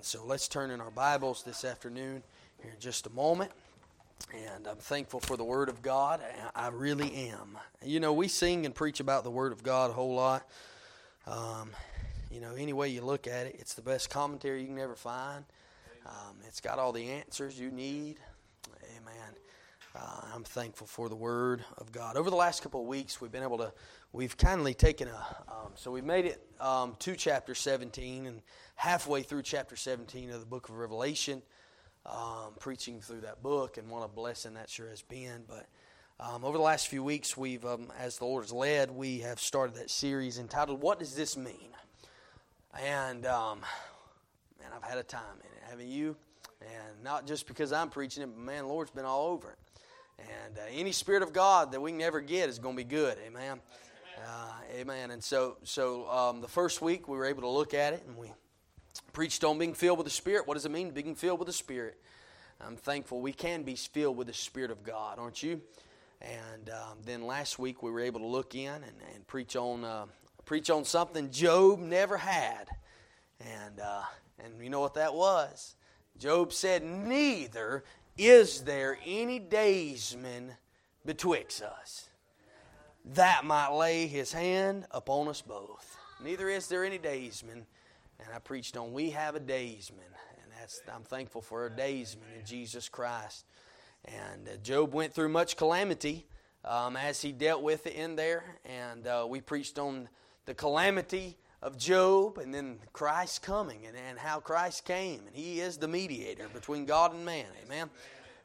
And so let's turn in our Bibles this afternoon here in just a moment. And I'm thankful for the Word of God. I really am. You know, we sing and preach about the Word of God a whole lot. Um, you know, any way you look at it, it's the best commentary you can ever find. Um, it's got all the answers you need. Uh, I'm thankful for the Word of God. Over the last couple of weeks, we've been able to, we've kindly taken a, um, so we've made it um, to chapter 17 and halfway through chapter 17 of the book of Revelation, um, preaching through that book, and what a blessing that sure has been. But um, over the last few weeks, we've, um, as the Lord has led, we have started that series entitled "What Does This Mean?" And um, man, I've had a time in it, haven't you? And not just because I'm preaching it, but man, the Lord's been all over it. And uh, any spirit of God that we can ever get is going to be good. Amen. Uh, amen. And so, so um, the first week we were able to look at it, and we preached on being filled with the Spirit. What does it mean, being filled with the Spirit? I'm thankful we can be filled with the Spirit of God, aren't you? And um, then last week we were able to look in and, and preach on uh, preach on something Job never had, and uh, and you know what that was? Job said, "Neither is there any daysman betwixt us that might lay his hand upon us both. Neither is there any daysman." And I preached on we have a daysman, and that's I'm thankful for a daysman in Jesus Christ. And uh, Job went through much calamity um, as he dealt with it in there, and uh, we preached on the calamity of Job and then Christ coming and, and how Christ came. And He is the mediator between God and man. Amen.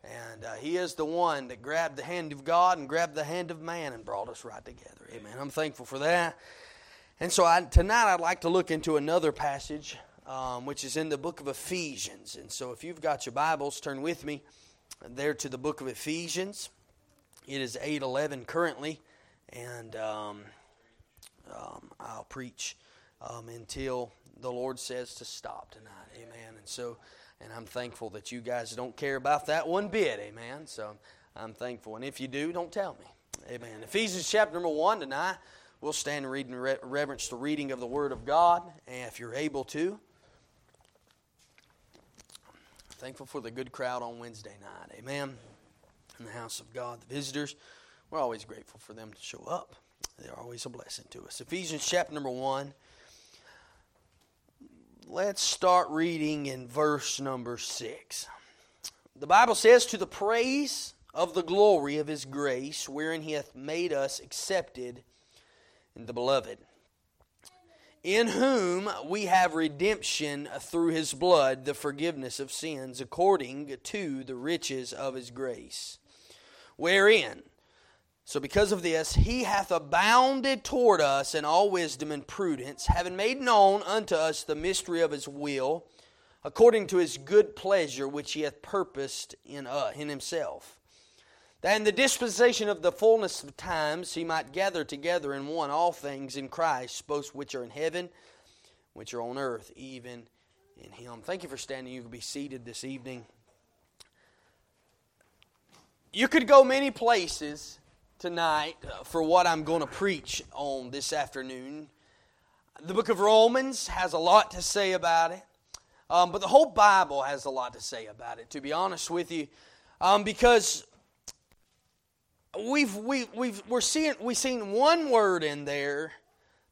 And uh, He is the one that grabbed the hand of God and grabbed the hand of man and brought us right together. Amen. I'm thankful for that. And so I, tonight I'd like to look into another passage, um, which is in the book of Ephesians. And so if you've got your Bibles, turn with me there to the book of Ephesians. It is 811 currently. And. Um, um, I'll preach um, until the Lord says to stop tonight. Amen. And so, and I'm thankful that you guys don't care about that one bit. Amen. So I'm thankful. And if you do, don't tell me. Amen. Ephesians chapter number one tonight. We'll stand and read in re- reverence the reading of the Word of God, and if you're able to. Thankful for the good crowd on Wednesday night. Amen. In the house of God, the visitors, we're always grateful for them to show up. They're always a blessing to us. Ephesians chapter number 1. Let's start reading in verse number 6. The Bible says, To the praise of the glory of his grace, wherein he hath made us accepted in the beloved, in whom we have redemption through his blood, the forgiveness of sins, according to the riches of his grace, wherein so, because of this, he hath abounded toward us in all wisdom and prudence, having made known unto us the mystery of his will, according to his good pleasure which he hath purposed in, uh, in himself. That in the dispensation of the fullness of times he might gather together in one all things in Christ, both which are in heaven, which are on earth, even in him. Thank you for standing. You can be seated this evening. You could go many places tonight uh, for what I'm going to preach on this afternoon. The book of Romans has a lot to say about it, um, but the whole Bible has a lot to say about it, to be honest with you, um, because we've, we, we've, we're seeing, we've seen one word in there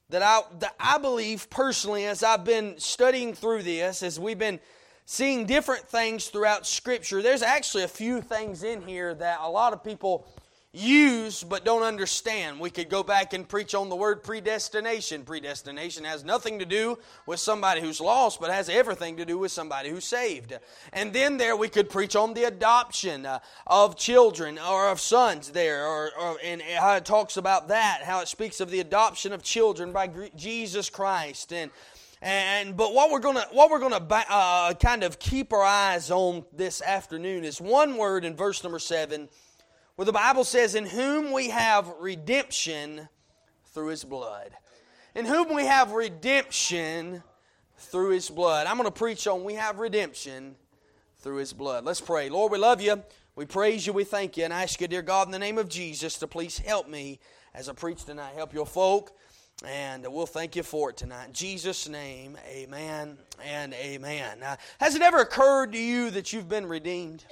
that I, that I believe personally, as I've been studying through this, as we've been seeing different things throughout Scripture, there's actually a few things in here that a lot of people use but don't understand. We could go back and preach on the word predestination. Predestination has nothing to do with somebody who's lost, but has everything to do with somebody who's saved. And then there we could preach on the adoption uh, of children or of sons there, or, or, and how it talks about that, how it speaks of the adoption of children by Jesus Christ. And and but what we're gonna what we're gonna uh, kind of keep our eyes on this afternoon is one word in verse number seven where the Bible says, In whom we have redemption through his blood. In whom we have redemption through his blood. I'm going to preach on we have redemption through his blood. Let's pray. Lord, we love you. We praise you. We thank you. And I ask you, dear God, in the name of Jesus, to please help me as I preach tonight. Help your folk. And we'll thank you for it tonight. In Jesus' name, amen and amen. Now, has it ever occurred to you that you've been redeemed?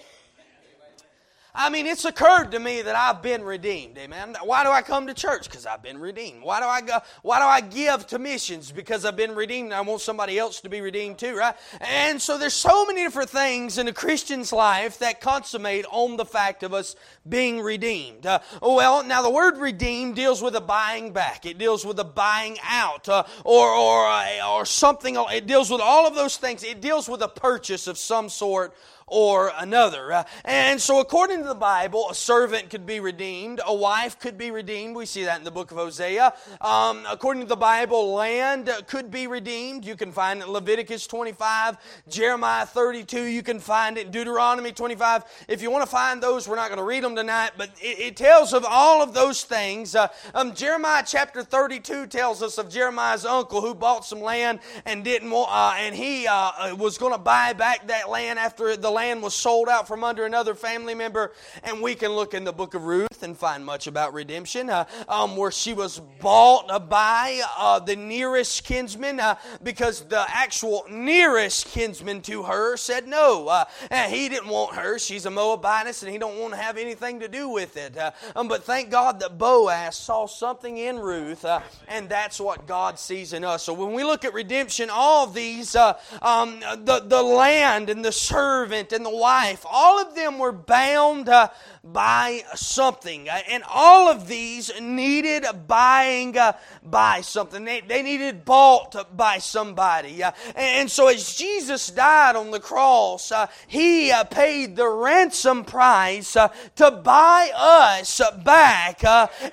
I mean, it's occurred to me that I've been redeemed. Amen. Why do I come to church? Because I've been redeemed. Why do I go? Why do I give to missions? Because I've been redeemed. I want somebody else to be redeemed too, right? And so there's so many different things in a Christian's life that consummate on the fact of us being redeemed. Uh, well, now the word redeemed deals with a buying back. It deals with a buying out, uh, or or uh, or something. It deals with all of those things. It deals with a purchase of some sort or another. Uh, and so, according to the Bible, a servant could be redeemed, a wife could be redeemed. We see that in the book of Hosea. Um, according to the Bible, land could be redeemed. You can find it in Leviticus 25, Jeremiah 32. You can find it in Deuteronomy 25. If you want to find those, we're not going to read them tonight, but it, it tells of all of those things. Uh, um, Jeremiah chapter 32 tells us of Jeremiah's uncle who bought some land and didn't want, uh, and he uh, was going to buy back that land after the land land was sold out from under another family member. And we can look in the book of Ruth and find much about redemption, uh, um, where she was bought by uh, the nearest kinsman uh, because the actual nearest kinsman to her said no. Uh, and he didn't want her. She's a Moabitess and he don't want to have anything to do with it. Uh, um, but thank God that Boaz saw something in Ruth, uh, and that's what God sees in us. So when we look at redemption, all these, um, the, the land and the servant and the wife, all of them were bound uh, by something. Uh, and all of these needed buying uh, by something. They, they needed bought by somebody. Uh, and so as Jesus died on the cross, uh, he uh, paid the ransom price uh, to buy us back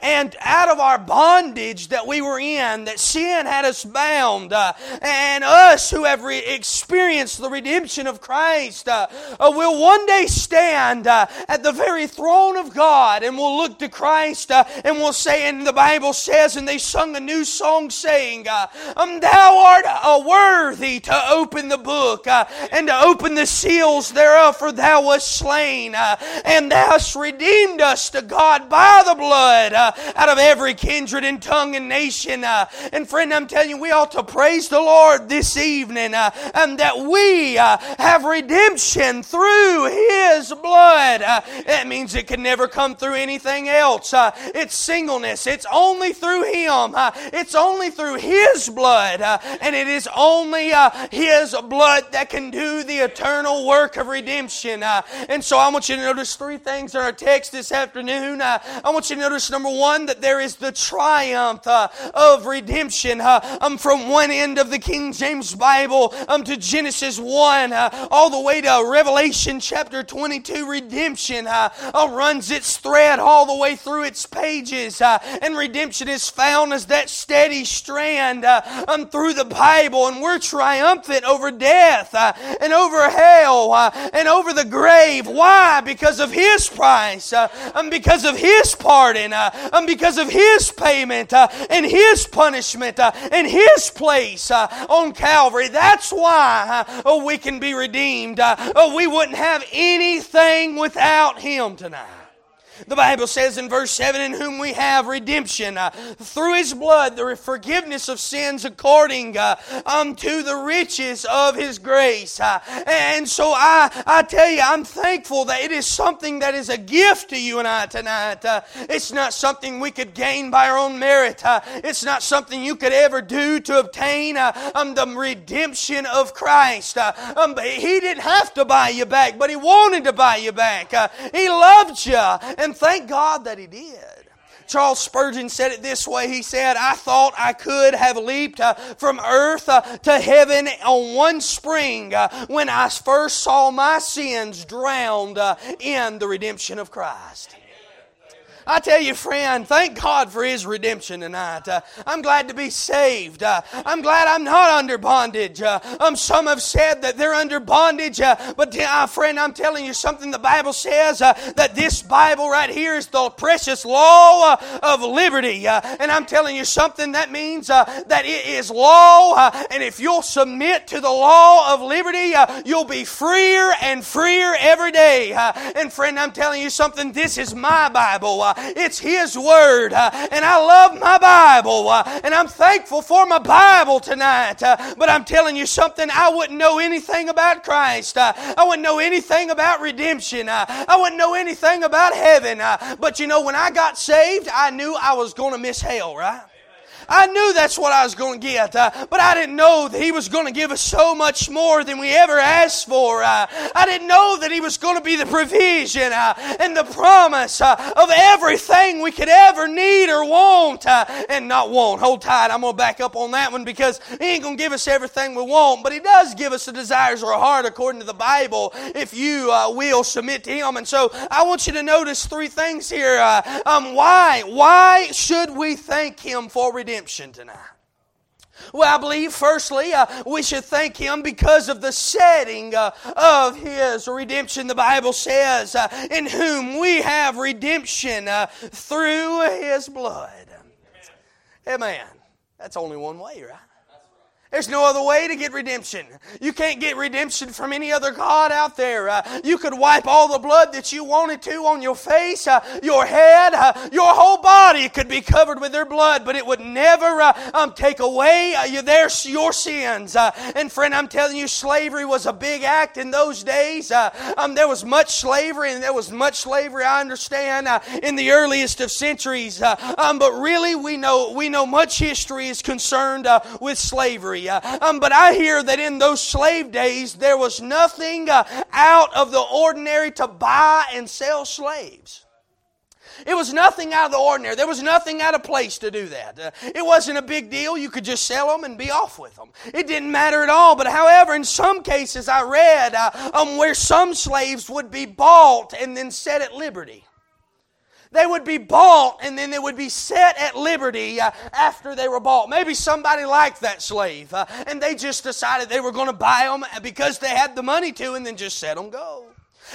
and out of our bondage that we were in, that sin had us bound. and us who have re- experienced the redemption of Christ will one day stand at the very throne of God and we'll look to Christ uh, and we'll say, and the Bible says, and they sung a new song saying, uh, um, Thou art uh, worthy to open the book uh, and to open the seals thereof, for thou wast slain, uh, and thou hast redeemed us to God by the blood uh, out of every kindred and tongue and nation. and friend, I'm telling you, we ought to praise the Lord this evening and that we have redemption through His blood. that means it can never come through anything else. Uh, it's singleness. It's only through Him. Uh, it's only through His blood. Uh, and it is only uh, His blood that can do the eternal work of redemption. Uh, and so I want you to notice three things in our text this afternoon. Uh, I want you to notice number one, that there is the triumph of redemption. um, from one end of the King James Bible um, to Genesis 1, all the way to Revelation chapter 22, redemption. Uh, runs its thread all the way through its pages. Uh, and redemption is found as that steady strand uh, um, through the Bible. And we're triumphant over death uh, and over hell uh, and over the grave. Why? Because of His price, uh, and because of His pardon, uh, and because of His payment and His punishment and His place on Calvary. That's why oh, we can be redeemed. Oh, we wouldn't have anything without Him tonight. The Bible says in verse 7 In whom we have redemption uh, through his blood, the forgiveness of sins according uh, unto the riches of his grace. Uh, and so I, I tell you, I'm thankful that it is something that is a gift to you and I tonight. Uh, it's not something we could gain by our own merit, uh, it's not something you could ever do to obtain uh, um, the redemption of Christ. Um, he didn't have to buy you back, but he wanted to buy you back. he loved you. And and thank God that he did. Charles Spurgeon said it this way. He said, I thought I could have leaped uh, from earth uh, to heaven on one spring uh, when I first saw my sins drowned in the redemption of Christ. I tell you, friend, thank God for His redemption tonight. Uh, I'm glad to be saved. Uh, I'm glad I'm not under bondage. Uh, um, some have said that they're under bondage, uh, but uh, friend, I'm telling you something. The Bible says uh, that this Bible right here is the precious law of liberty, and I'm telling you something. That means that it is law, and if you'll submit to the law of liberty, you'll be freer and freer every day. and friend, I'm telling you something. This is my Bible. It's His Word. Uh, and I love my Bible. Uh, and I'm thankful for my Bible tonight. Uh, but I'm telling you something, I wouldn't know anything about Christ. I wouldn't know anything about redemption. I wouldn't know anything about heaven. But you know, when I got saved, I knew I was going to miss hell, right? I knew that's what I was going to get, uh, but I didn't know that He was going to give us so much more than we ever asked for. Uh, I didn't know that He was going to be the provision uh, and the promise uh, of everything we could ever need or want uh, and not want. Hold tight, I'm going to back up on that one because He ain't going to give us everything we want, but He does give us the desires of our heart according to the Bible if you uh, will submit to Him. And so I want you to notice three things here. Um, why? Why should we thank Him for redemption? Redemption tonight? Well, I believe, firstly, uh, we should thank Him because of the setting uh, of His redemption. The Bible says, uh, in whom we have redemption uh, through His blood. Amen. That's only one way, right? There's no other way to get redemption. You can't get redemption from any other God out there. Uh, you could wipe all the blood that you wanted to on your face, uh, your head, uh, your whole body could be covered with their blood, but it would never uh, um, take away uh, their, your sins. Uh, and friend, I'm telling you, slavery was a big act in those days. Um, there was much slavery, and there was much slavery, I understand, in the earliest of centuries. Um, but really, we know, we know much history is concerned with slavery. Um, but I hear that in those slave days, there was nothing uh, out of the ordinary to buy and sell slaves. It was nothing out of the ordinary. There was nothing out of place to do that. Uh, it wasn't a big deal. You could just sell them and be off with them. It didn't matter at all. But however, in some cases I read uh, um, where some slaves would be bought and then set at liberty. They would be bought and then they would be set at liberty uh, after they were bought. Maybe somebody liked that slave uh, and they just decided they were going to buy them because they had the money to and then just set them go.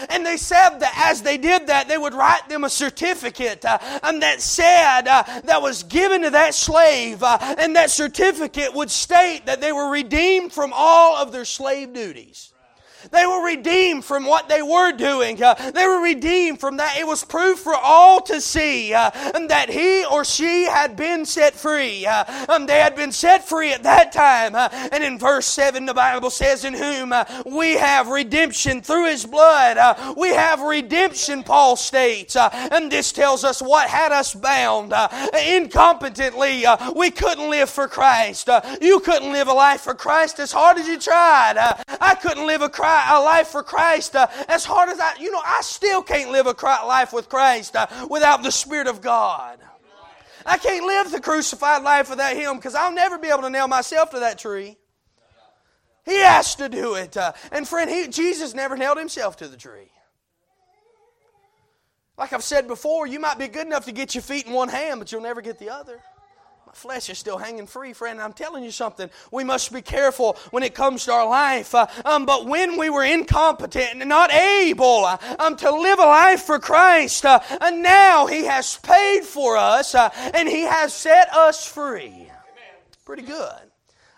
And they said that as they did that, they would write them a certificate uh, and that said uh, that was given to that slave, uh, and that certificate would state that they were redeemed from all of their slave duties. They were redeemed from what they were doing. Uh, they were redeemed from that. It was proof for all to see uh, that he or she had been set free. Uh, um, they had been set free at that time. Uh, and in verse 7, the Bible says, In whom uh, we have redemption through his blood. Uh, we have redemption, Paul states. and this tells us what had us bound. incompetently, we couldn't live for Christ. you couldn't live a life for Christ as hard as you tried. I couldn't live a Christ a life for Christ uh, as hard as I, you know, I still can't live a life with Christ uh, without the Spirit of God. I can't live the crucified life without Him because I'll never be able to nail myself to that tree. He has to do it. Uh, and friend, he, Jesus never nailed himself to the tree. Like I've said before, you might be good enough to get your feet in one hand, but you'll never get the other flesh is still hanging free, friend. I'm telling you something. We must be careful when it comes to our life. Uh, um, but when we were incompetent and not able uh, um, to live a life for Christ, uh, and now He has paid for us uh, and He has set us free. Pretty good.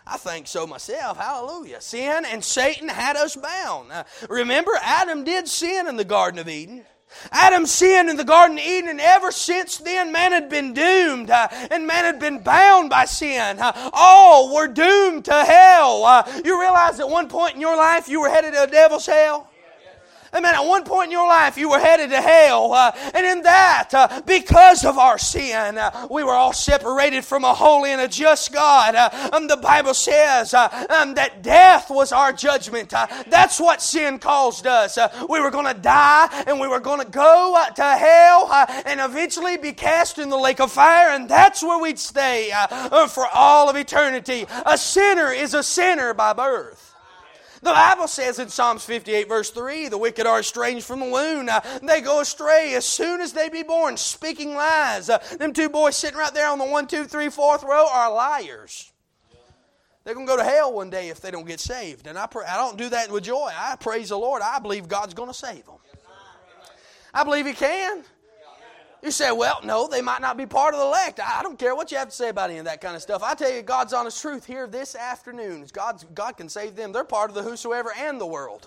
I think so myself. Hallelujah. Sin and Satan had us bound. Uh, remember, Adam did sin in the Garden of Eden. Adam sinned in the Garden of Eden, and ever since then, man had been doomed, uh, and man had been bound by sin. Uh, all were doomed to hell. Uh, you realize at one point in your life you were headed to a devil's hell? Amen. At one point in your life, you were headed to hell. Uh, and in that, uh, because of our sin, uh, we were all separated from a holy and a just God. Uh, um, the Bible says uh, um, that death was our judgment. Uh, that's what sin caused us. we were going to die and we were going to go to hell and eventually be cast in the lake of fire, and that's where we'd stay for all of eternity. A sinner is a sinner by birth. The Bible says in Psalms 58, verse 3, the wicked are estranged from the womb. Uh, they go astray as soon as they be born, speaking lies. Uh, them two boys sitting right there on the one, two, three, fourth row are liars. They're going to go to hell one day if they don't get saved. And I, pray, I don't do that with joy. I praise the Lord. I believe God's going to save them. I believe He can. You say, well, no, they might not be part of the elect. I don't care what you have to say about any of that kind of stuff. I tell you, God's honest truth here this afternoon. God's, God can save them. They're part of the whosoever and the world.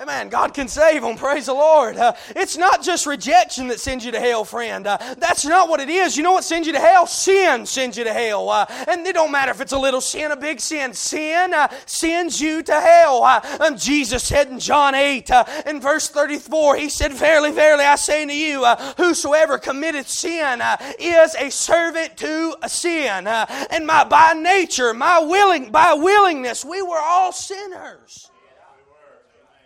Amen. God can save them. Praise the Lord. Uh, it's not just rejection that sends you to hell, friend. Uh, that's not what it is. You know what sends you to hell? Sin sends you to hell. Uh, and it don't matter if it's a little sin, a big sin. Sin uh, sends you to hell. Uh, Jesus said in John 8, uh, in verse 34, He said, Verily, verily, I say unto you, whosoever committeth sin is a servant to sin. and my, by nature, my willing, by willingness, we were all sinners.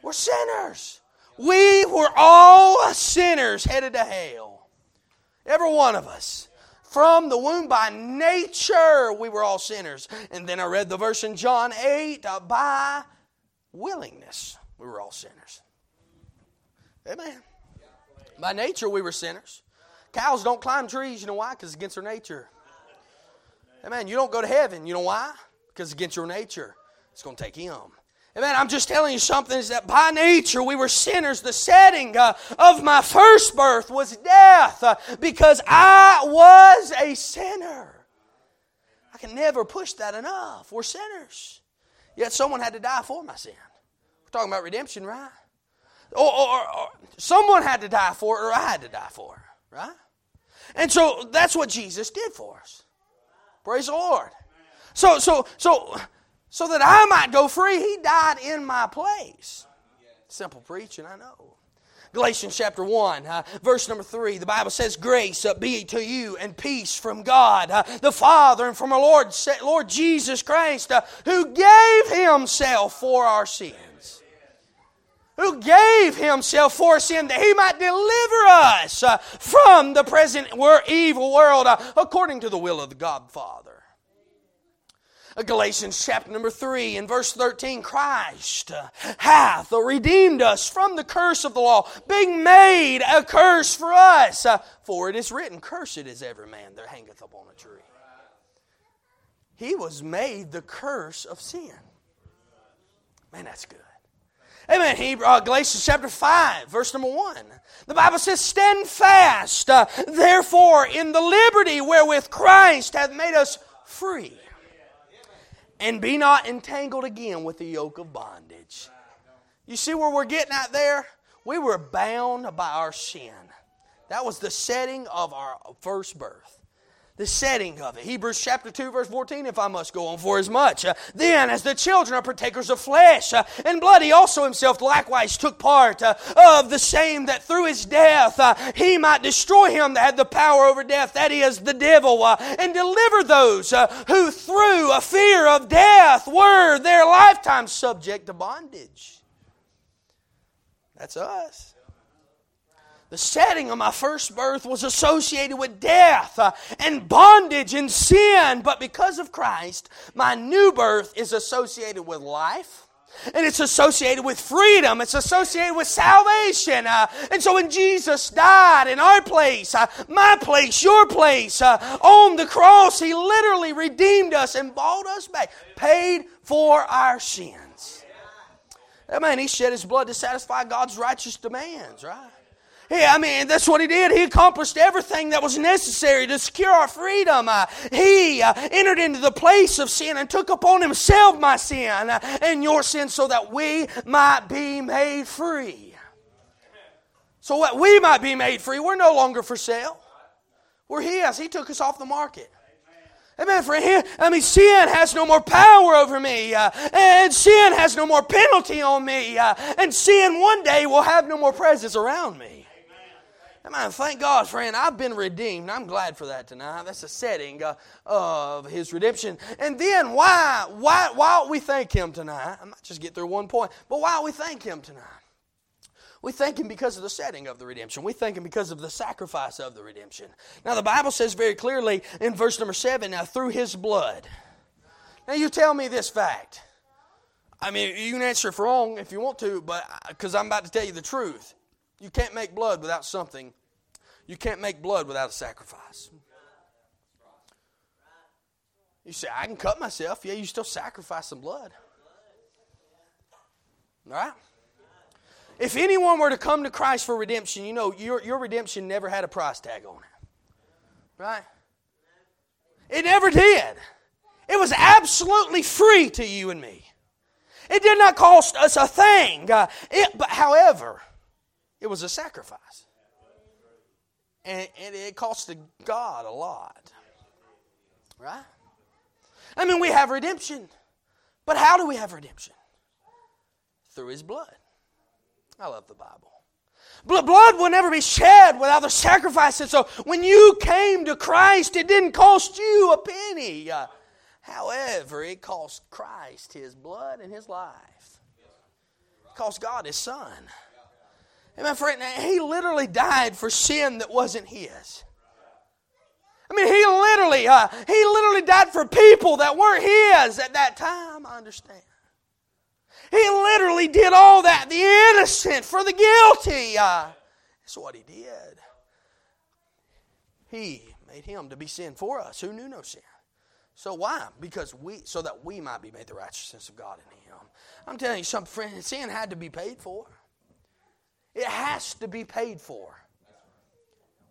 We're sinners. We were all sinners headed to hell. Every one of us. From the womb by nature, we were all sinners. And then I read the verse in John 8 uh, by willingness, we were all sinners. Amen. By nature, we were sinners. Cows don't climb trees. You know why? Because it's against their nature. Amen. You don't go to heaven. You know why? Because it's against your nature. It's going to take Him. Amen. I'm just telling you something is that by nature we were sinners. The setting uh, of my first birth was death uh, because I was a sinner. I can never push that enough. We're sinners. Yet someone had to die for my sin. We're talking about redemption, right? Or, or, or someone had to die for it, or I had to die for it, right? And so that's what Jesus did for us. Praise the Lord. So, so, so so that I might go free. He died in my place. Simple preaching, I know. Galatians chapter 1, uh, verse number 3, the Bible says, Grace uh, be to you and peace from God uh, the Father and from our Lord, Lord Jesus Christ, uh, who gave Himself for our sins. Who gave Himself for sin that He might deliver us uh, from the present evil world uh, according to the will of the God Father. Galatians chapter number 3 and verse 13 Christ hath redeemed us from the curse of the law, being made a curse for us. For it is written, Cursed is every man that hangeth upon a tree. He was made the curse of sin. Man, that's good. Amen. Hebrew, uh, Galatians chapter 5, verse number 1. The Bible says, Stand fast, uh, therefore, in the liberty wherewith Christ hath made us free and be not entangled again with the yoke of bondage. You see where we're getting at there? We were bound by our sin. That was the setting of our first birth the setting of it. Hebrews chapter 2, verse 14, if I must go on for as much. Uh, then, as the children are partakers of flesh uh, and blood, he also himself likewise took part uh, of the same that through his death uh, he might destroy him that had the power over death, that is, the devil, uh, and deliver those uh, who through a fear of death were their lifetime subject to bondage. That's us. The setting of my first birth was associated with death uh, and bondage and sin, but because of Christ, my new birth is associated with life. And it's associated with freedom. It's associated with salvation. Uh, and so when Jesus died in our place, uh, my place, your place, uh, on the cross, He literally redeemed us and bought us back, paid for our sins. man, He shed His blood to satisfy God's righteous demands, right? I mean, that's what he did. He accomplished everything that was necessary to secure our freedom. Uh, he uh, entered into the place of sin and took upon himself my sin uh, and your sin so that we might be made free. So that we might be made free. We're no longer for sale. We're his. He took us off the market. Amen. For him, I mean, sin has no more power over me, uh, and sin has no more penalty on me, uh, and sin one day will have no more presence around me. Amen. Thank God, friend. I've been redeemed. I'm glad for that tonight. That's a setting uh, of His redemption. And then why, why, why we thank Him tonight? I might just get through one point, but why we thank Him tonight? We thank Him because of the setting of the redemption. We thank Him because of the sacrifice of the redemption. Now, the Bible says very clearly in verse number seven, now through His blood. Now, you tell me this fact. I mean, you can answer if wrong if you want to, but because I'm about to tell you the truth. You can't make blood without something. You can't make blood without a sacrifice. You say, I can cut myself. Yeah, you still sacrifice some blood. All right? If anyone were to come to Christ for redemption, you know, your, your redemption never had a price tag on it. Right? It never did. It was absolutely free to you and me. It did not cost us a thing. Uh, it, but however, it was a sacrifice. And, and it costed God a lot. Right? I mean, we have redemption. But how do we have redemption? Through His blood. I love the Bible. Blood will never be shed without the sacrifice. And so when you came to Christ, it didn't cost you a penny. However, it cost Christ his blood and his life. It cost God his son. And my friend, he literally died for sin that wasn't his. I mean, he literally, uh, he literally died for people that weren't his at that time. I understand. He literally did all that, the innocent for the guilty. Uh, that's what he did. He made him to be sin for us who knew no sin. So why? Because we, so that we might be made the righteousness of God in him. I'm telling you something, friend, sin had to be paid for. It has to be paid for.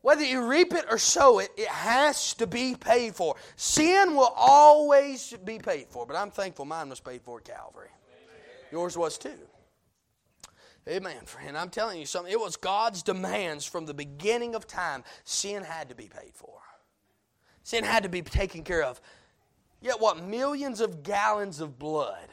Whether you reap it or sow it, it has to be paid for. Sin will always be paid for, but I'm thankful mine was paid for at Calvary. Yours was too. Amen, friend. I'm telling you something. It was God's demands from the beginning of time. Sin had to be paid for, sin had to be taken care of. Yet, what millions of gallons of blood,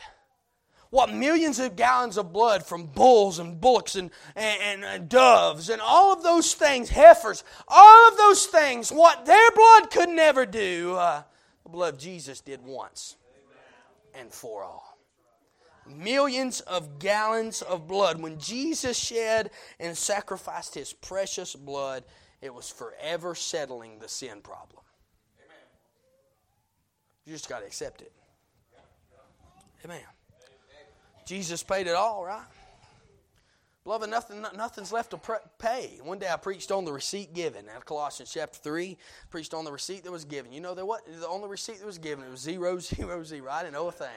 what millions of gallons of blood from bulls and bullocks and, and, and, doves and all of those things, heifers, all of those things, what their blood could never do, uh, the blood of Jesus did once and for all millions of gallons of blood. When Jesus shed and sacrificed his precious blood, it was forever settling the sin problem. You just got to accept it. Amen. Jesus paid it all, right? Beloved, nothing, nothing's left to pay. One day I preached on the receipt given. Out Colossians chapter 3, preached on the receipt that was given. You know that what? On the receipt that was given, it was zero, zero, zero. I didn't know a thing.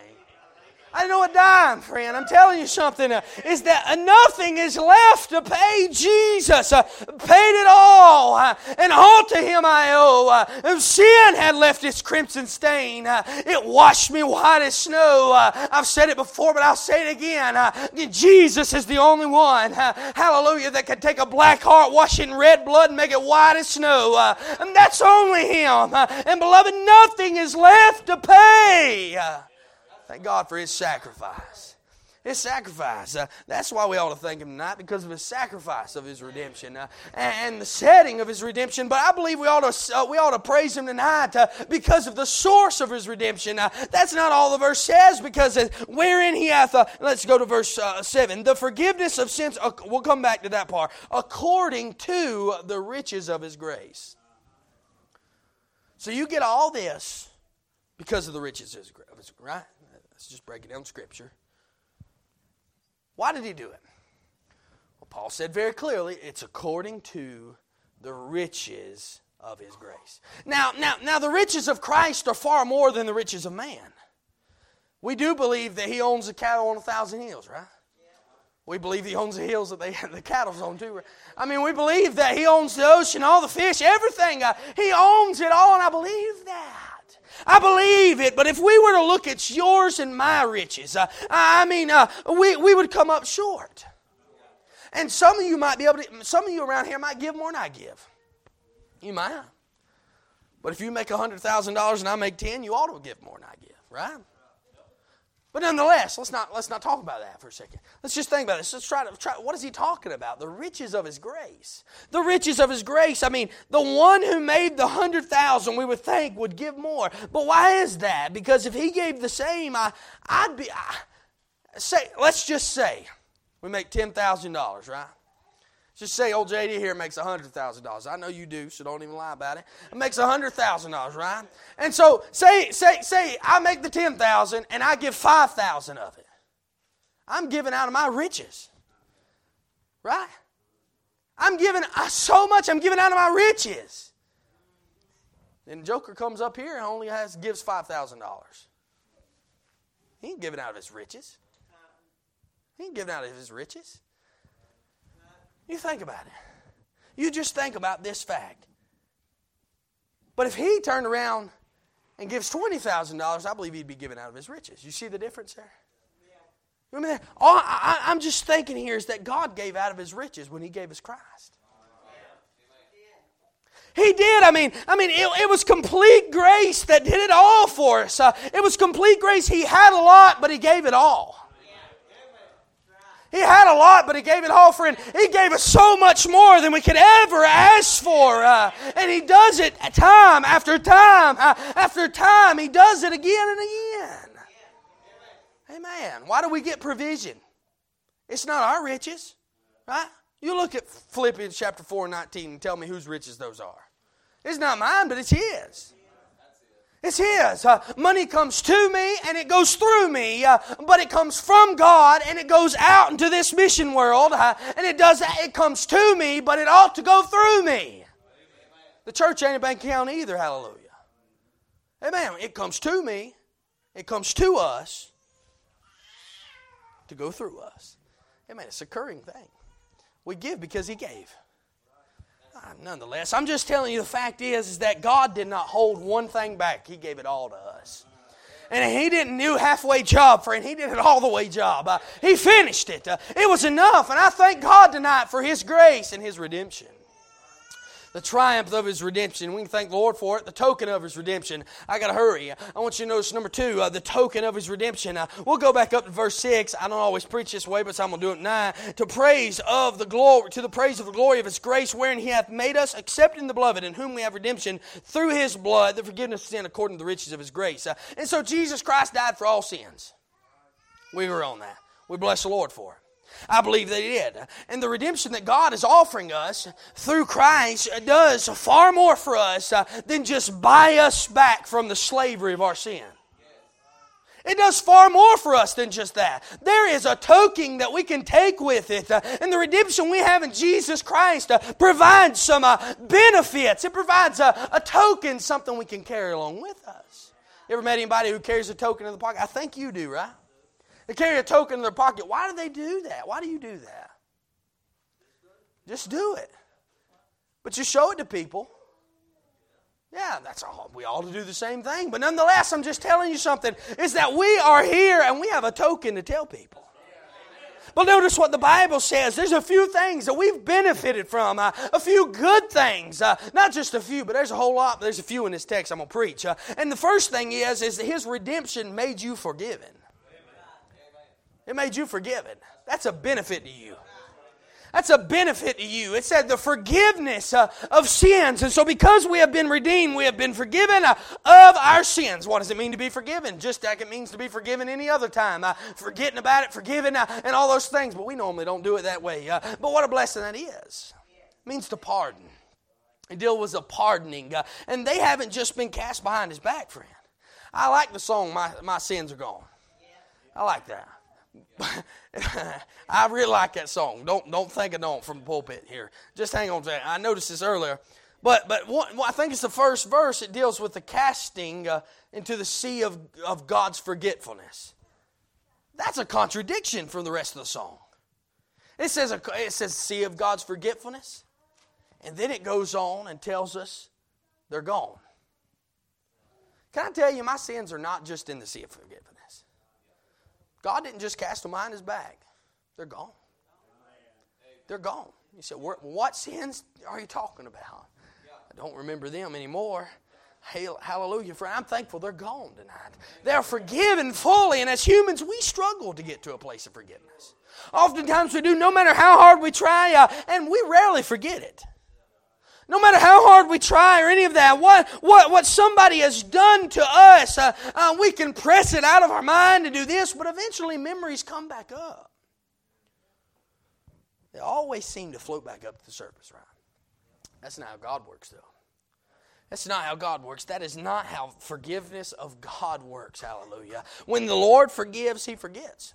I know a dime, friend. I'm telling you something. Uh, is that nothing is left to pay Jesus? Uh, paid it all, uh, and all to Him I owe. Uh, sin had left its crimson stain. Uh, it washed me white as snow. Uh, I've said it before, but I'll say it again. Jesus is the only one, hallelujah, that can take a black heart, wash it in red blood, and make it white as snow. and that's only Him. and beloved, nothing is left to pay. Thank God for His sacrifice. His sacrifice. Uh, that's why we ought to thank Him tonight because of His sacrifice of His redemption uh, and the setting of His redemption. But I believe we ought to uh, we ought to praise Him tonight uh, because of the source of His redemption. Uh, that's not all the verse says because wherein He hath. Uh, let's go to verse seven. The forgiveness of sins. we'll come back to that part. According to the riches of His grace. So you get all this because of the riches of His grace, right? Let's just break it down scripture. Why did he do it? Well, Paul said very clearly, it's according to the riches of his grace. Now, now, now the riches of Christ are far more than the riches of man. We do believe that he owns the cattle on a thousand hills, right? We believe he owns the hills that they, the cattle's on too. I mean, we believe that he owns the ocean, all the fish, everything. Uh, he owns it all, and I believe that. I believe it, but if we were to look at yours and my riches, uh, I mean, uh, we, we would come up short. And some of you might be able to, some of you around here might give more than I give. You might. But if you make $100,000 and I make 10, you ought to give more than I give, right? But nonetheless, let's not, let's not talk about that for a second. Let's just think about this. Let's try to try. What is he talking about? The riches of his grace. The riches of his grace. I mean, the one who made the hundred thousand, we would think would give more. But why is that? Because if he gave the same, I, I'd be. I, say, let's just say we make ten thousand dollars, right? Just say oh, old JD here makes $100,000. I know you do, so don't even lie about it. It makes $100,000, right? And so say, say, say I make the 10000 and I give 5000 of it. I'm giving out of my riches. Right? I'm giving so much, I'm giving out of my riches. Then Joker comes up here and only has gives $5,000. He ain't giving out of his riches. He ain't giving out of his riches. You think about it. You just think about this fact. But if he turned around and gives $20,000, I believe he'd be giving out of his riches. You see the difference there? I mean, all I, I'm just thinking here is that God gave out of His riches when He gave us Christ. He did. I mean, I mean, it, it, was complete grace that did it all for us. Uh, it was complete grace. He had a lot, but he gave it all. He had a lot, but he gave it all him. He gave us so much more than we could ever ask for. Uh, and he does it time after time uh, after time. He does it again and again. Amen. Why do we get provision? It's not our riches, right? You look at Philippians chapter 4 and 19 and tell me whose riches those are. It's not mine, but it's His. It's His. Uh, money comes to me and it goes through me, uh, but it comes from God and it goes out into this mission world, uh, and it does. It comes to me, but it ought to go through me. The church ain't a bank account either. Hallelujah. Amen. It comes to me. It comes to us to go through us. Amen. It's a occurring thing. We give because He gave. Ah, nonetheless, I'm just telling you the fact is, is that God did not hold one thing back. He gave it all to us. And he didn't do halfway job, friend. He did it all the way job. Uh, he finished it. Uh, it was enough. And I thank God tonight for His grace and His redemption the triumph of his redemption. We can thank the Lord for it. The token of his redemption. I got to hurry. I want you to notice number two, uh, the token of his redemption. Uh, we'll go back up to verse six. I don't always preach this way, but so I'm going to do it now. To praise of the glory, to the praise of the glory of his grace, wherein he hath made us accept in the beloved, in whom we have redemption through his blood, the forgiveness of sin according to the riches of his grace. Uh, and so Jesus Christ died for all sins. We were on that. We bless the Lord for it. I believe they did. And the redemption that God is offering us through Christ does far more for us uh, than just buy us back from the slavery of our sin. It does far more for us than just that. There is a token that we can take with it. Uh, and the redemption we have in Jesus Christ uh, provides some uh, benefits. It provides a, a token, something we can carry along with us. You ever met anybody who carries a token in the pocket? I think you do, right? They carry a token in their pocket. Why do they do that? Why do you do that? Just do it. But you show it to people. Yeah, that's all. We all do the same thing. But nonetheless, I'm just telling you something is that we are here and we have a token to tell people. But notice what the Bible says. There's a few things that we've benefited from, uh, a few good things. Uh, not just a few, but there's a whole lot. There's a few in this text I'm going to preach. Uh, and the first thing is, is that His redemption made you forgiven. It made you forgiven. That's a benefit to you. That's a benefit to you. It said the forgiveness uh, of sins. And so, because we have been redeemed, we have been forgiven uh, of our sins. What does it mean to be forgiven? Just like it means to be forgiven any other time. Uh, forgetting about it, forgiving, uh, and all those things. But we normally don't do it that way. But what a blessing that is. It means to pardon. The deal was a pardoning. And they haven't just been cast behind his back, friend. I like the song, My, My Sins Are Gone. I like that. I really like that song. Don't don't think I don't from the pulpit here. Just hang on to that. I noticed this earlier, but but I think it's the first verse. It deals with the casting uh, into the sea of of God's forgetfulness. That's a contradiction from the rest of the song. It says a, it says sea of God's forgetfulness, and then it goes on and tells us they're gone. Can I tell you, my sins are not just in the sea of forgiveness. God didn't just cast them behind his back, they're gone. They're gone. You said, What sins are you talking about? I don't remember them anymore. Hallelujah. For I'm thankful they're gone tonight. They're forgiven fully, and as humans, we struggle to get to a place of forgiveness. Oftentimes we do, no matter how hard we try, uh, and we rarely forget it. No matter how hard we try or any of that, what, what, what somebody has done to us, uh, uh, we can press it out of our mind to do this, but eventually memories come back up. They always seem to float back up to the surface, right? That's not how God works, though. That's not how God works. That is not how forgiveness of God works. Hallelujah. When the Lord forgives, He forgets.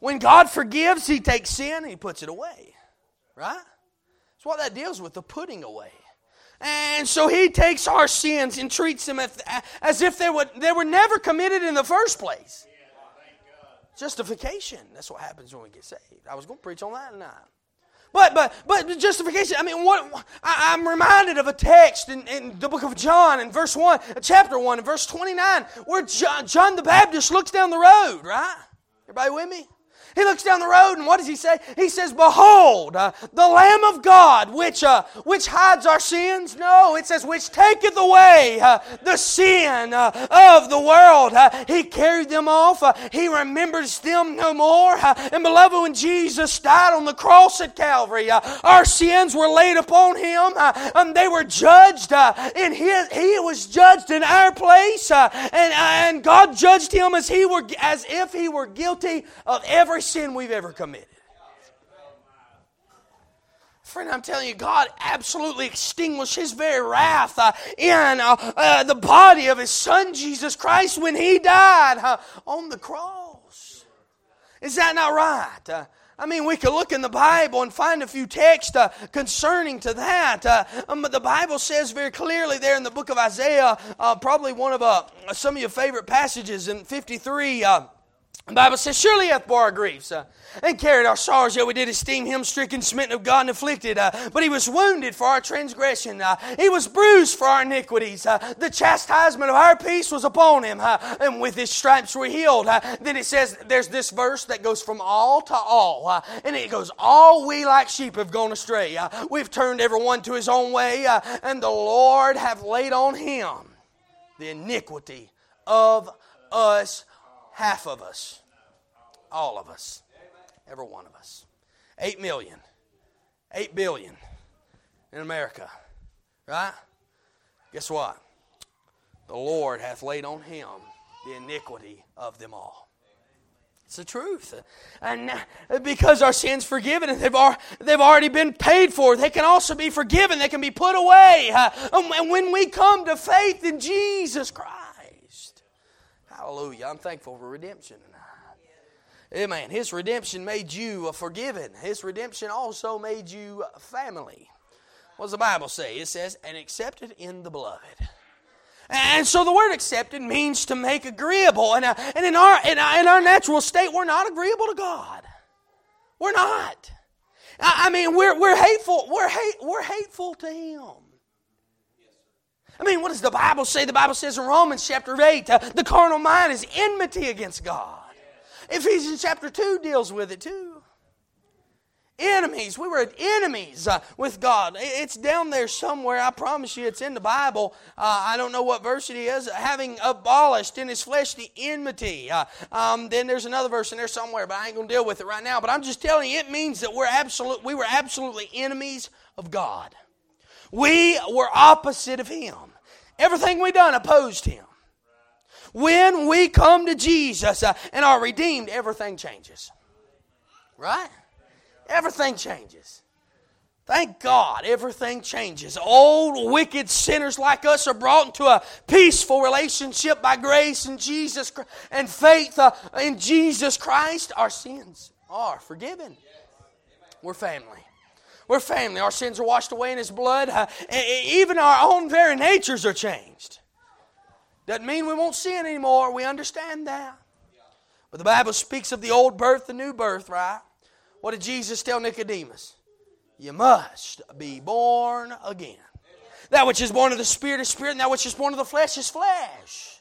When God forgives, He takes sin and He puts it away. Right? What that deals with, the putting away. And so he takes our sins and treats them as if they were, they were never committed in the first place. Justification. That's what happens when we get saved. I was going to preach on that tonight. But but but justification. I mean, what I, am reminded of a text in, in, the book of John in verse one, chapter one, in verse twenty nine, where John, John the Baptist looks down the road. Right? Everybody with me? He looks down the road and what does he say? He says, Behold, uh, the Lamb of God, which, uh, which hides our sins. No, it says, which taketh away uh, the sin uh, of the world. Uh, he carried them off. Uh, he remembers them no more. and beloved, when Jesus died on the cross at Calvary, our sins were laid upon him. they were judged in his, he was judged in our place. and, and God judged him as, he were, as if he were guilty of every sin we've ever committed. Friend, I'm telling you, God absolutely extinguished His very wrath uh, in uh, uh, the body of His Son Jesus Christ when He died uh, on the cross. Is that not right? Uh, I mean, we could look in the Bible and find a few texts uh, concerning to that. Uh, um, but the Bible says very clearly there in the book of Isaiah, uh, probably one of uh, some of your favorite passages in 53. The Bible says, Surely hath bore our griefs uh, and carried our sorrows, yet we did esteem him stricken, smitten of God, and afflicted. Uh, but he was wounded for our transgression, uh, he was bruised for our iniquities. Uh, the chastisement of our peace was upon him, uh, and with his stripes we're healed. Uh, then it says, There's this verse that goes from all to all, and it goes, All we like sheep have gone astray. we've turned every one to his own way, and the Lord have laid on him the iniquity of us half of us, all of us, every one of us. Eight million, eight billion in America, right? Guess what? The Lord hath laid on him the iniquity of them all. It's the truth. And uh, because our sins forgiven and they've, they've already been paid for, they can also be forgiven. They can be put away. Uh, and when we come to faith in Jesus Christ, Hallelujah. I'm thankful for redemption tonight. Amen. His redemption made you forgiven. His redemption also made you family. What does the Bible say? It says, and accepted in the beloved. And so the word accepted means to make agreeable. And, uh, and in, our, in, our, in our natural state, we're not agreeable to God. We're not. I, I mean, we're, we're hateful. We're, hate, we're hateful to Him. I mean, what does the Bible say? The Bible says in Romans chapter 8, uh, the carnal mind is enmity against God. Ephesians chapter 2 deals with it too. Enemies. We were enemies uh, with God. It's down there somewhere. I promise you, it's in the Bible. Uh, I don't know what verse it is. Having abolished in his flesh the enmity. Uh, um, then there's another verse in there somewhere, but I ain't to deal with it right now. But I'm just telling you, it means that we're absolute. We were absolutely enemies of God. We were opposite of Him. Everything we done opposed Him. When we come to Jesus uh, and are redeemed, everything changes. Right? Everything changes. Thank God, everything changes. Old, wicked sinners like us are brought into a peaceful relationship by grace in Jesus and faith uh, in Jesus Christ. Our sins are forgiven. We're family. We're family. Our sins are washed away in His blood. Uh, even our own very natures are changed. Doesn't mean we won't sin anymore. We understand that. But the Bible speaks of the old birth, the new birth, right? What did Jesus tell Nicodemus? You must be born again. That which is born of the Spirit is spirit, and that which is born of the flesh is flesh.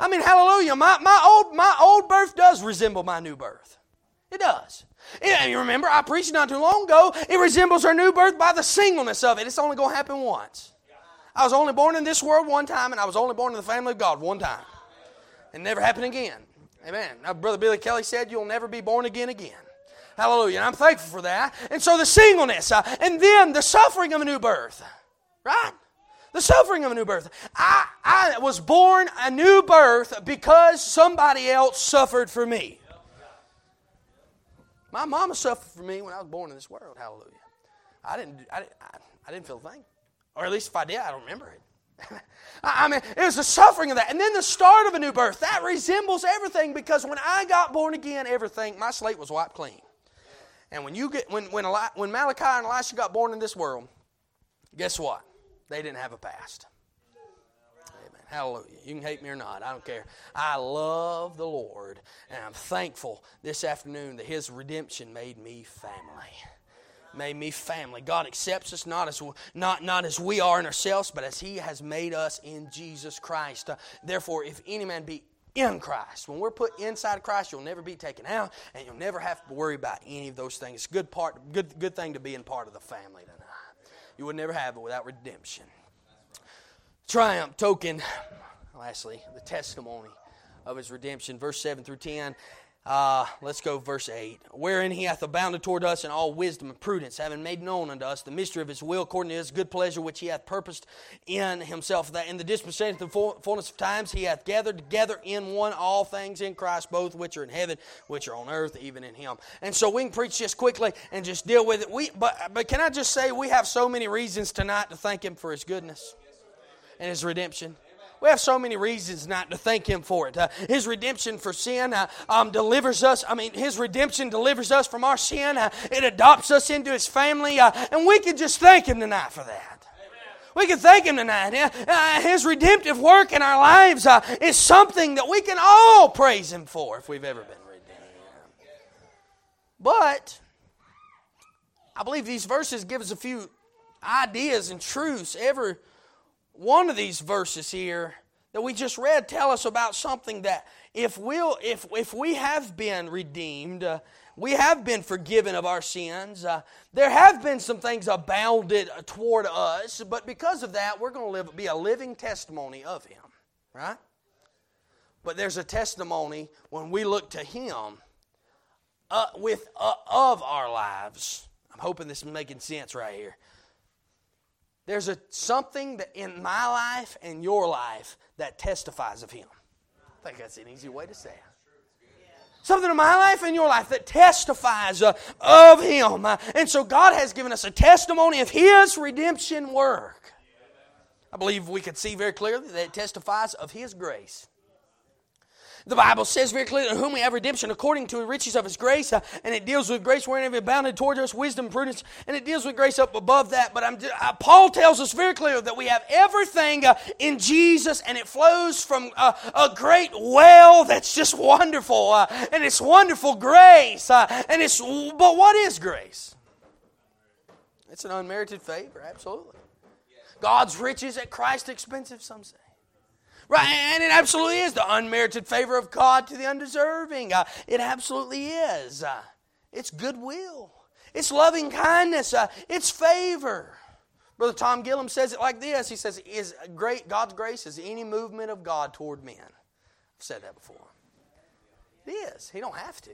I mean, hallelujah. My, my, old, my old birth does resemble my new birth. It does. Yeah, you remember, I preached not too long ago. It resembles our new birth by the singleness of it. It's only going to happen once. I was only born in this world one time, and I was only born in the family of God one time. It never happened again. Amen. Now, Brother Billy Kelly said, You'll never be born again again. Hallelujah. And I'm thankful for that. And so the singleness, uh, and then the suffering of a new birth. Right? The suffering of a new birth. I, I was born a new birth because somebody else suffered for me. My mama suffered for me when I was born in this world. Hallelujah. I didn't, I, didn't, I didn't feel a thing. Or at least if I did, I don't remember it. I mean, it was the suffering of that. And then the start of a new birth. That resembles everything because when I got born again, everything, my slate was wiped clean. And when you get when when, Eli, when Malachi and Elisha got born in this world, guess what? They didn't have a past. Hallelujah. You can hate me or not. I don't care. I love the Lord, and I'm thankful this afternoon that His redemption made me family. Made me family. God accepts us not as not not as we are in ourselves, but as He has made us in Jesus Christ. Uh, therefore, if any man be in Christ. When we're put inside Christ, you'll never be taken out, and you'll never have to worry about any of those things. It's a good part, good, good thing to be in part of the family tonight. You would never have it without redemption. Triumph token, lastly, the testimony of his redemption. Verse 7 through 10. Uh, let's go verse 8. Wherein he hath abounded toward us in all wisdom and prudence, having made known unto us the mystery of his will, according to his good pleasure, which he hath purposed in himself, that in the dispensation of the fullness of times he hath gathered together in one all things in Christ, both which are in heaven, which are on earth, even in him. And so we can preach just quickly and just deal with it. We, but, but can I just say, we have so many reasons tonight to thank him for his goodness and his redemption. We have so many reasons not to thank Him for it. Uh, his redemption for sin uh, um, delivers us. I mean, His redemption delivers us from our sin. Uh, it adopts us into His family. Uh, and we can just thank Him tonight for that. We can thank Him tonight. Uh, his redemptive work in our lives uh, is something that we can all praise Him for if we've ever been redeemed. But I believe these verses give us a few ideas and truths. Every one of these verses here that we just read tell us about something that if we'll if if we have been redeemed uh, we have been forgiven of our sins uh, there have been some things abounded toward us but because of that we're going to live be a living testimony of him right? But there's a testimony when we look to him uh, with uh, of our lives. I'm hoping this is making sense right here there's a, something that in my life and your life that testifies of Him. I think that's an easy way to say it. Something in my life and your life that testifies uh, of Him. Uh, and so God has given us a testimony of His redemption work. I believe we could see very clearly that it testifies of His grace. The Bible says very clearly, whom we have redemption according to the riches of His grace, uh, and it deals with grace wherein He abounded towards us, wisdom, prudence, and it deals with grace up above that. But uh, Paul tells us very clearly that we have everything uh, in Jesus, and it flows from uh, a great well that's just wonderful, uh, and it's wonderful grace. Uh, and it's, but what is grace? It's an unmerited favor, absolutely. God's riches at Christ's expensive, some say. Right, and it absolutely is the unmerited favor of God to the undeserving. Uh, it absolutely is. Uh, it's goodwill. It's loving kindness. Uh, it's favor. Brother Tom Gillum says it like this. He says, "Is great God's grace is any movement of God toward men." I've said that before. It is. He don't have to,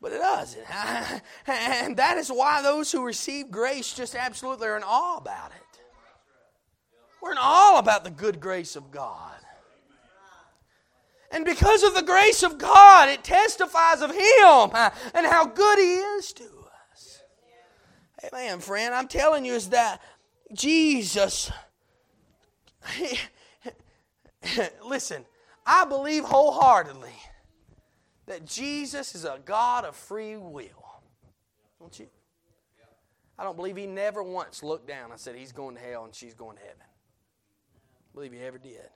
but it does. and that is why those who receive grace just absolutely are in awe about it. We're in all about the good grace of God. And because of the grace of God, it testifies of Him and how good He is to us. Amen, friend. I'm telling you, is that Jesus. listen, I believe wholeheartedly that Jesus is a God of free will. Don't you? I don't believe He never once looked down and said, He's going to hell and she's going to heaven believe he ever did.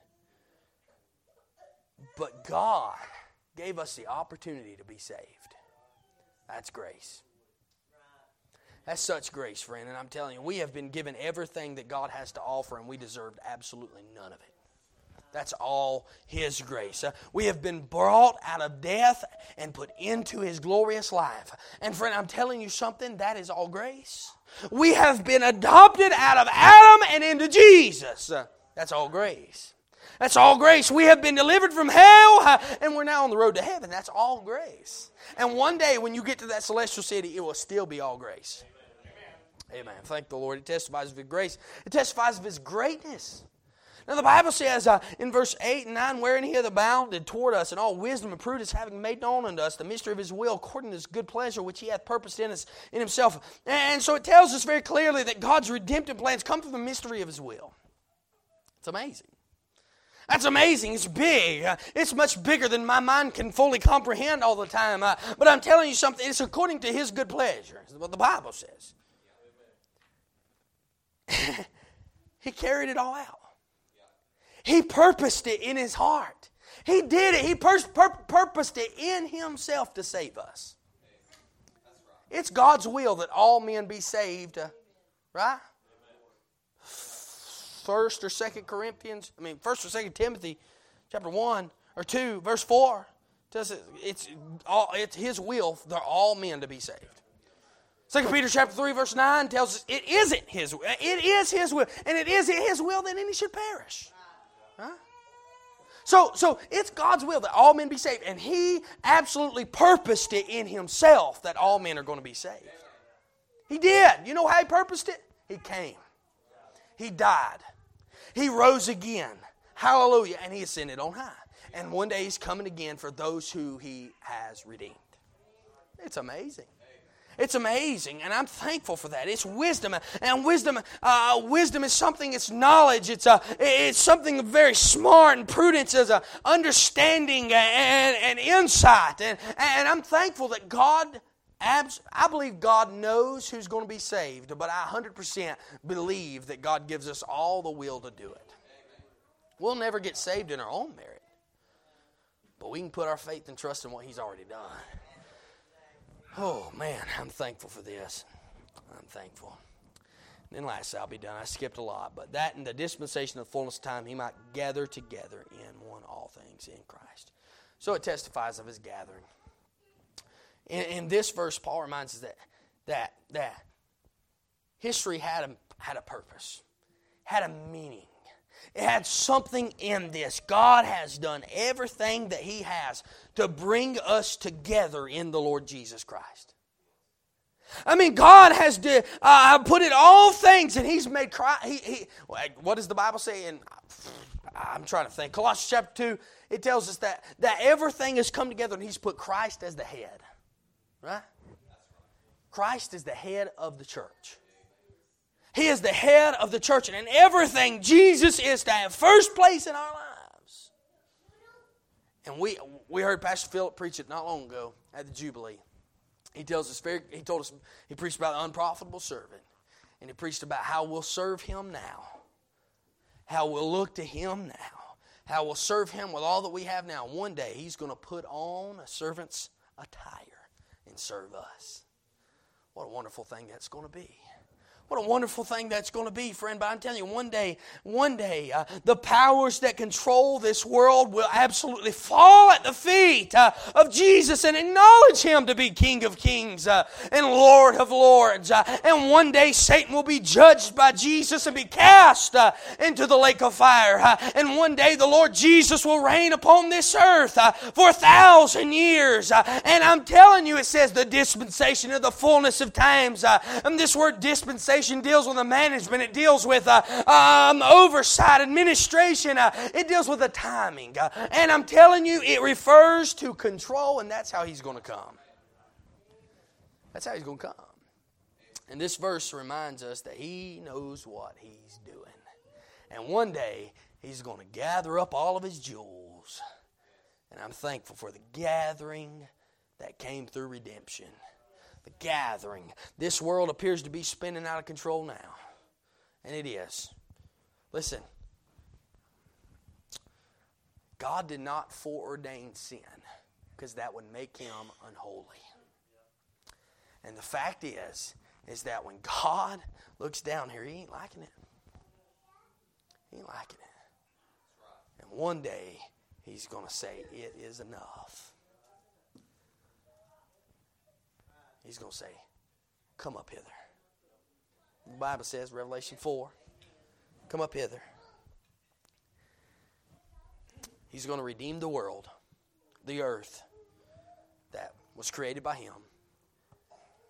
But God gave us the opportunity to be saved. That's grace. That's such grace, friend. And I'm telling you, we have been given everything that God has to offer, and we deserved absolutely none of it. That's all His grace. Uh, we have been brought out of death and put into His glorious life. And friend, I'm telling you something, that is all grace. We have been adopted out of Adam and into Jesus. That's all grace. That's all grace. We have been delivered from hell and we're now on the road to heaven. That's all grace. And one day when you get to that celestial city, it will still be all grace. Amen. Amen. Thank the Lord. It testifies of His grace, it testifies of His greatness. Now, the Bible says uh, in verse 8 and 9, wherein he hath abounded toward us in all wisdom and prudence, having made known unto us the mystery of his will, according to his good pleasure, which he hath purposed in us in himself. And so it tells us very clearly that God's redemptive plans come from the mystery of his will. It's amazing. That's amazing. It's big. It's much bigger than my mind can fully comprehend all the time. Uh, but I'm telling you something, it's according to His good pleasure. That's what the Bible says. he carried it all out, He purposed it in His heart. He did it. He pur- pur- purposed it in Himself to save us. It's God's will that all men be saved, uh, right? First or Second Corinthians, I mean First or Second Timothy, chapter one or 2, verse 4 tells it, it's, all, it's His will they're all men to be saved. Second Peter chapter 3, verse 9 tells us it isn't His will. It is His will. And it is His will that any should perish. Huh? So, so it's God's will that all men be saved. And He absolutely purposed it in Himself that all men are going to be saved. He did. You know how He purposed it? He came. He died. He rose again. Hallelujah. And He ascended on high. And one day He's coming again for those who He has redeemed. It's amazing. It's amazing, and I'm thankful for that. It's wisdom, and wisdom, uh, wisdom is something. It's knowledge. It's a, it's something very smart, and prudence is a understanding and, and insight. And, and I'm thankful that God, I believe God knows who's going to be saved, but I 100% believe that God gives us all the will to do it. We'll never get saved in our own merit, but we can put our faith and trust in what He's already done. Oh, man, I'm thankful for this. I'm thankful. And then last, I'll be done. I skipped a lot, but that in the dispensation of the fullness of time, he might gather together in one all things in Christ. So it testifies of his gathering. In, this verse, Paul reminds us that that that history had a had a purpose, had a meaning. It had something in this. God has done everything that He has to bring us together in the Lord Jesus Christ. I mean, God has did, uh, put it all things, and He's made Christ. He, he, what does the Bible say? And I'm trying to think. Colossians chapter two, it tells us that that everything has come together, and He's put Christ as the head. Right? Christ is the head of the church. He is the head of the church, and in everything, Jesus is to have first place in our lives. And we we heard Pastor Philip preach it not long ago at the Jubilee. He tells us very he told us he preached about the unprofitable servant. And he preached about how we'll serve him now. How we'll look to him now. How we'll serve him with all that we have now. One day he's going to put on a servant's attire and serve us. What a wonderful thing that's going to be. What a wonderful thing that's going to be, friend. But I'm telling you, one day, one day, uh, the powers that control this world will absolutely fall at the feet uh, of Jesus and acknowledge Him to be King of Kings uh, and Lord of Lords. Uh, and one day, Satan will be judged by Jesus and be cast uh, into the lake of fire. Uh, and one day, the Lord Jesus will reign upon this earth for a thousand years. and I'm telling you, it says the dispensation of the fullness of times. and this word dispensation deals with the management, it deals with uh, um, oversight, administration, uh, it deals with the timing. Uh, and I'm telling you, it refers to control, and that's how he's going to come. That's how he's going to come. And this verse reminds us that he knows what he's doing. And one day, he's going to gather up all of his jewels. And I'm thankful for the gathering that came through redemption the gathering. This world appears to be spinning out of control now. And it is. Listen, God did not foreordain sin because that would make him unholy. And the fact is, is that when God looks down here, he ain't liking it. He ain't liking it. And one day, he's going to say, It is enough. He's going to say, Come up hither. The Bible says, Revelation 4, come up hither. He's going to redeem the world, the earth that was created by Him.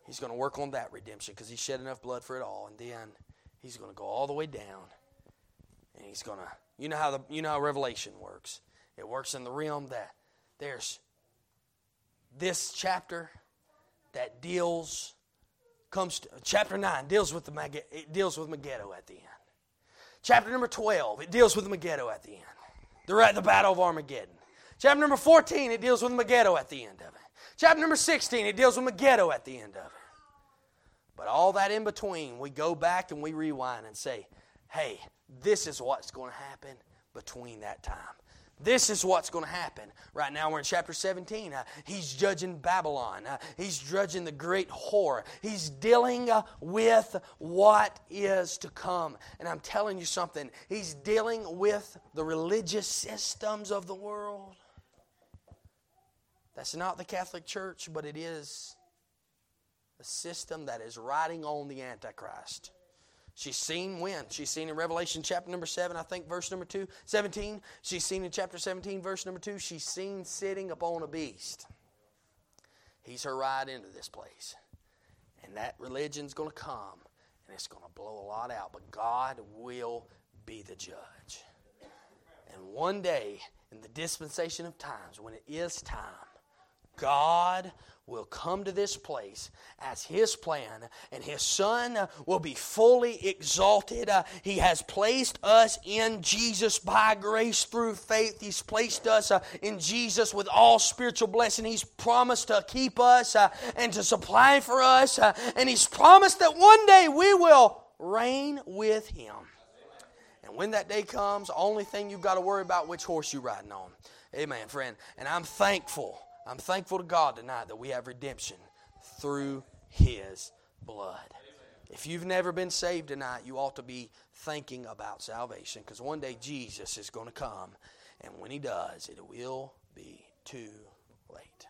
He's going to work on that redemption because He shed enough blood for it all. And then He's going to go all the way down. And He's going to, you know how, the, you know how Revelation works. It works in the realm that there's this chapter that deals comes to, chapter 9 deals with the it deals with Megiddo at the end. Chapter number 12, it deals with Megiddo at the end. They're at the Battle of Armageddon. Chapter number 14, it deals with Megiddo at the end of it. Chapter number 16, it deals with Megiddo at the end of it. But all that in between, we go back and we rewind and say, hey, this is what's going to happen between that time. This is what's going to happen. Right now, we're in chapter 17. Uh, he's judging Babylon. Uh, he's judging the great whore. He's dealing uh, with what is to come. And I'm telling you something, he's dealing with the religious systems of the world. That's not the Catholic Church, but it is a system that is riding on the Antichrist. She's seen when? She's seen in Revelation chapter number 7, I think, verse number 2, 17. She's seen in chapter 17, verse number 2, she's seen sitting upon a beast. He's her ride into this place. And that religion's going to come and it's going to blow a lot out. But God will be the judge. And one day, in the dispensation of times, when it is time, God will come to this place as His plan, and His Son will be fully exalted. Uh, he has placed us in Jesus by grace through faith. He's placed us uh, in Jesus with all spiritual blessing. He's promised to keep us uh, and to supply for us, and He's promised that one day we will reign with Him. And when that day comes, only thing you've got to worry about which horse you're riding on. Amen, friend. And I'm thankful I'm thankful to God tonight that we have redemption through His blood. If you've never been saved tonight, you ought to be thinking about salvation because one day Jesus is going to come, and when He does, it will be too late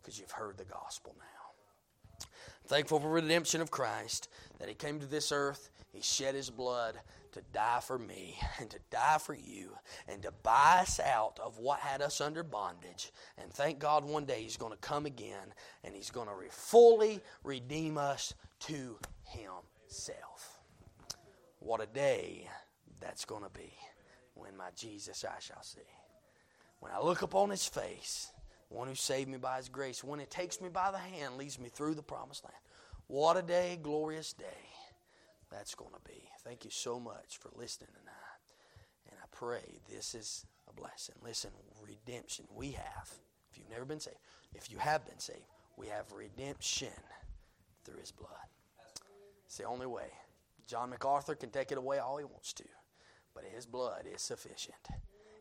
because you've heard the gospel now. Thankful for redemption of Christ that He came to this earth, He shed His blood to die for me and to die for you and to buy us out of what had us under bondage. And thank God one day He's going to come again and He's going to re- fully redeem us to Himself. What a day that's going to be when my Jesus I shall see. When I look upon His face, one who saved me by His grace, when he takes me by the hand, leads me through the promised land. What a day, glorious day that's going to be. Thank you so much for listening tonight. And I pray this is a blessing. Listen, redemption we have. If you've never been saved, if you have been saved, we have redemption through his blood. It's the only way. John MacArthur can take it away all he wants to, but his blood is sufficient.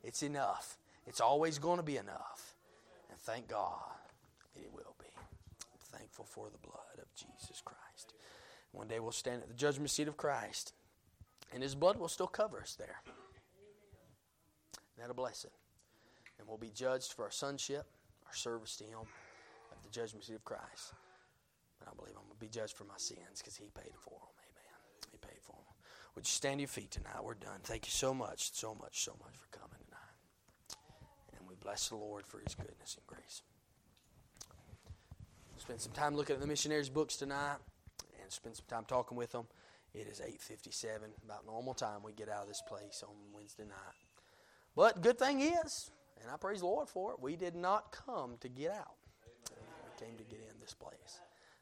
It's enough. It's always going to be enough. And thank God it will be. I'm thankful for the blood of Jesus Christ. One day we'll stand at the judgment seat of Christ, and His blood will still cover us there. Isn't that a blessing? And we'll be judged for our sonship, our service to Him at the judgment seat of Christ. But I believe I'm going to be judged for my sins because He paid for them. Amen. He paid for them. Would you stand to your feet tonight? We're done. Thank you so much, so much, so much for coming tonight. And we bless the Lord for His goodness and grace. Spend some time looking at the missionaries' books tonight and spend some time talking with them. It is 8:57, about normal time we get out of this place on Wednesday night. But good thing is, and I praise the Lord for it, we did not come to get out. We came to get in this place.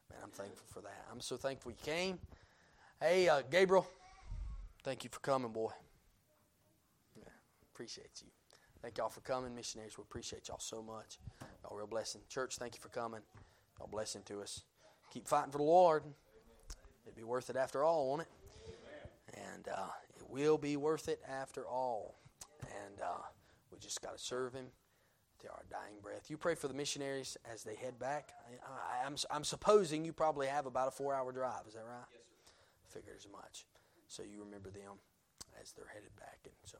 Man, I'm thankful for that. I'm so thankful you came. Hey, uh, Gabriel, thank you for coming, boy. Yeah, appreciate you. Thank y'all for coming, missionaries. We appreciate y'all so much. Y'all real blessing. Church, thank you for coming. Y'all blessing to us. Keep fighting for the Lord. It'd be worth it after all, won't it? And uh, it will be worth it after all. And uh, we just got to serve Him to our dying breath. You pray for the missionaries as they head back. I, am I'm, I'm supposing you probably have about a four hour drive. Is that right? Yes, sir. Figured as much. So you remember them as they're headed back. And so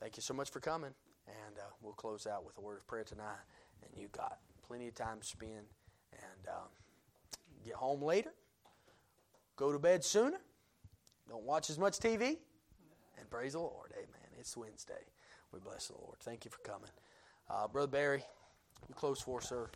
thank you so much for coming. And uh, we'll close out with a word of prayer tonight. And you got plenty of time to spend. And uh, get home later Go to bed sooner. Don't watch as much TV. And praise the Lord. Amen. It's Wednesday. We bless the Lord. Thank you for coming. Uh, Brother Barry, you close for, sir.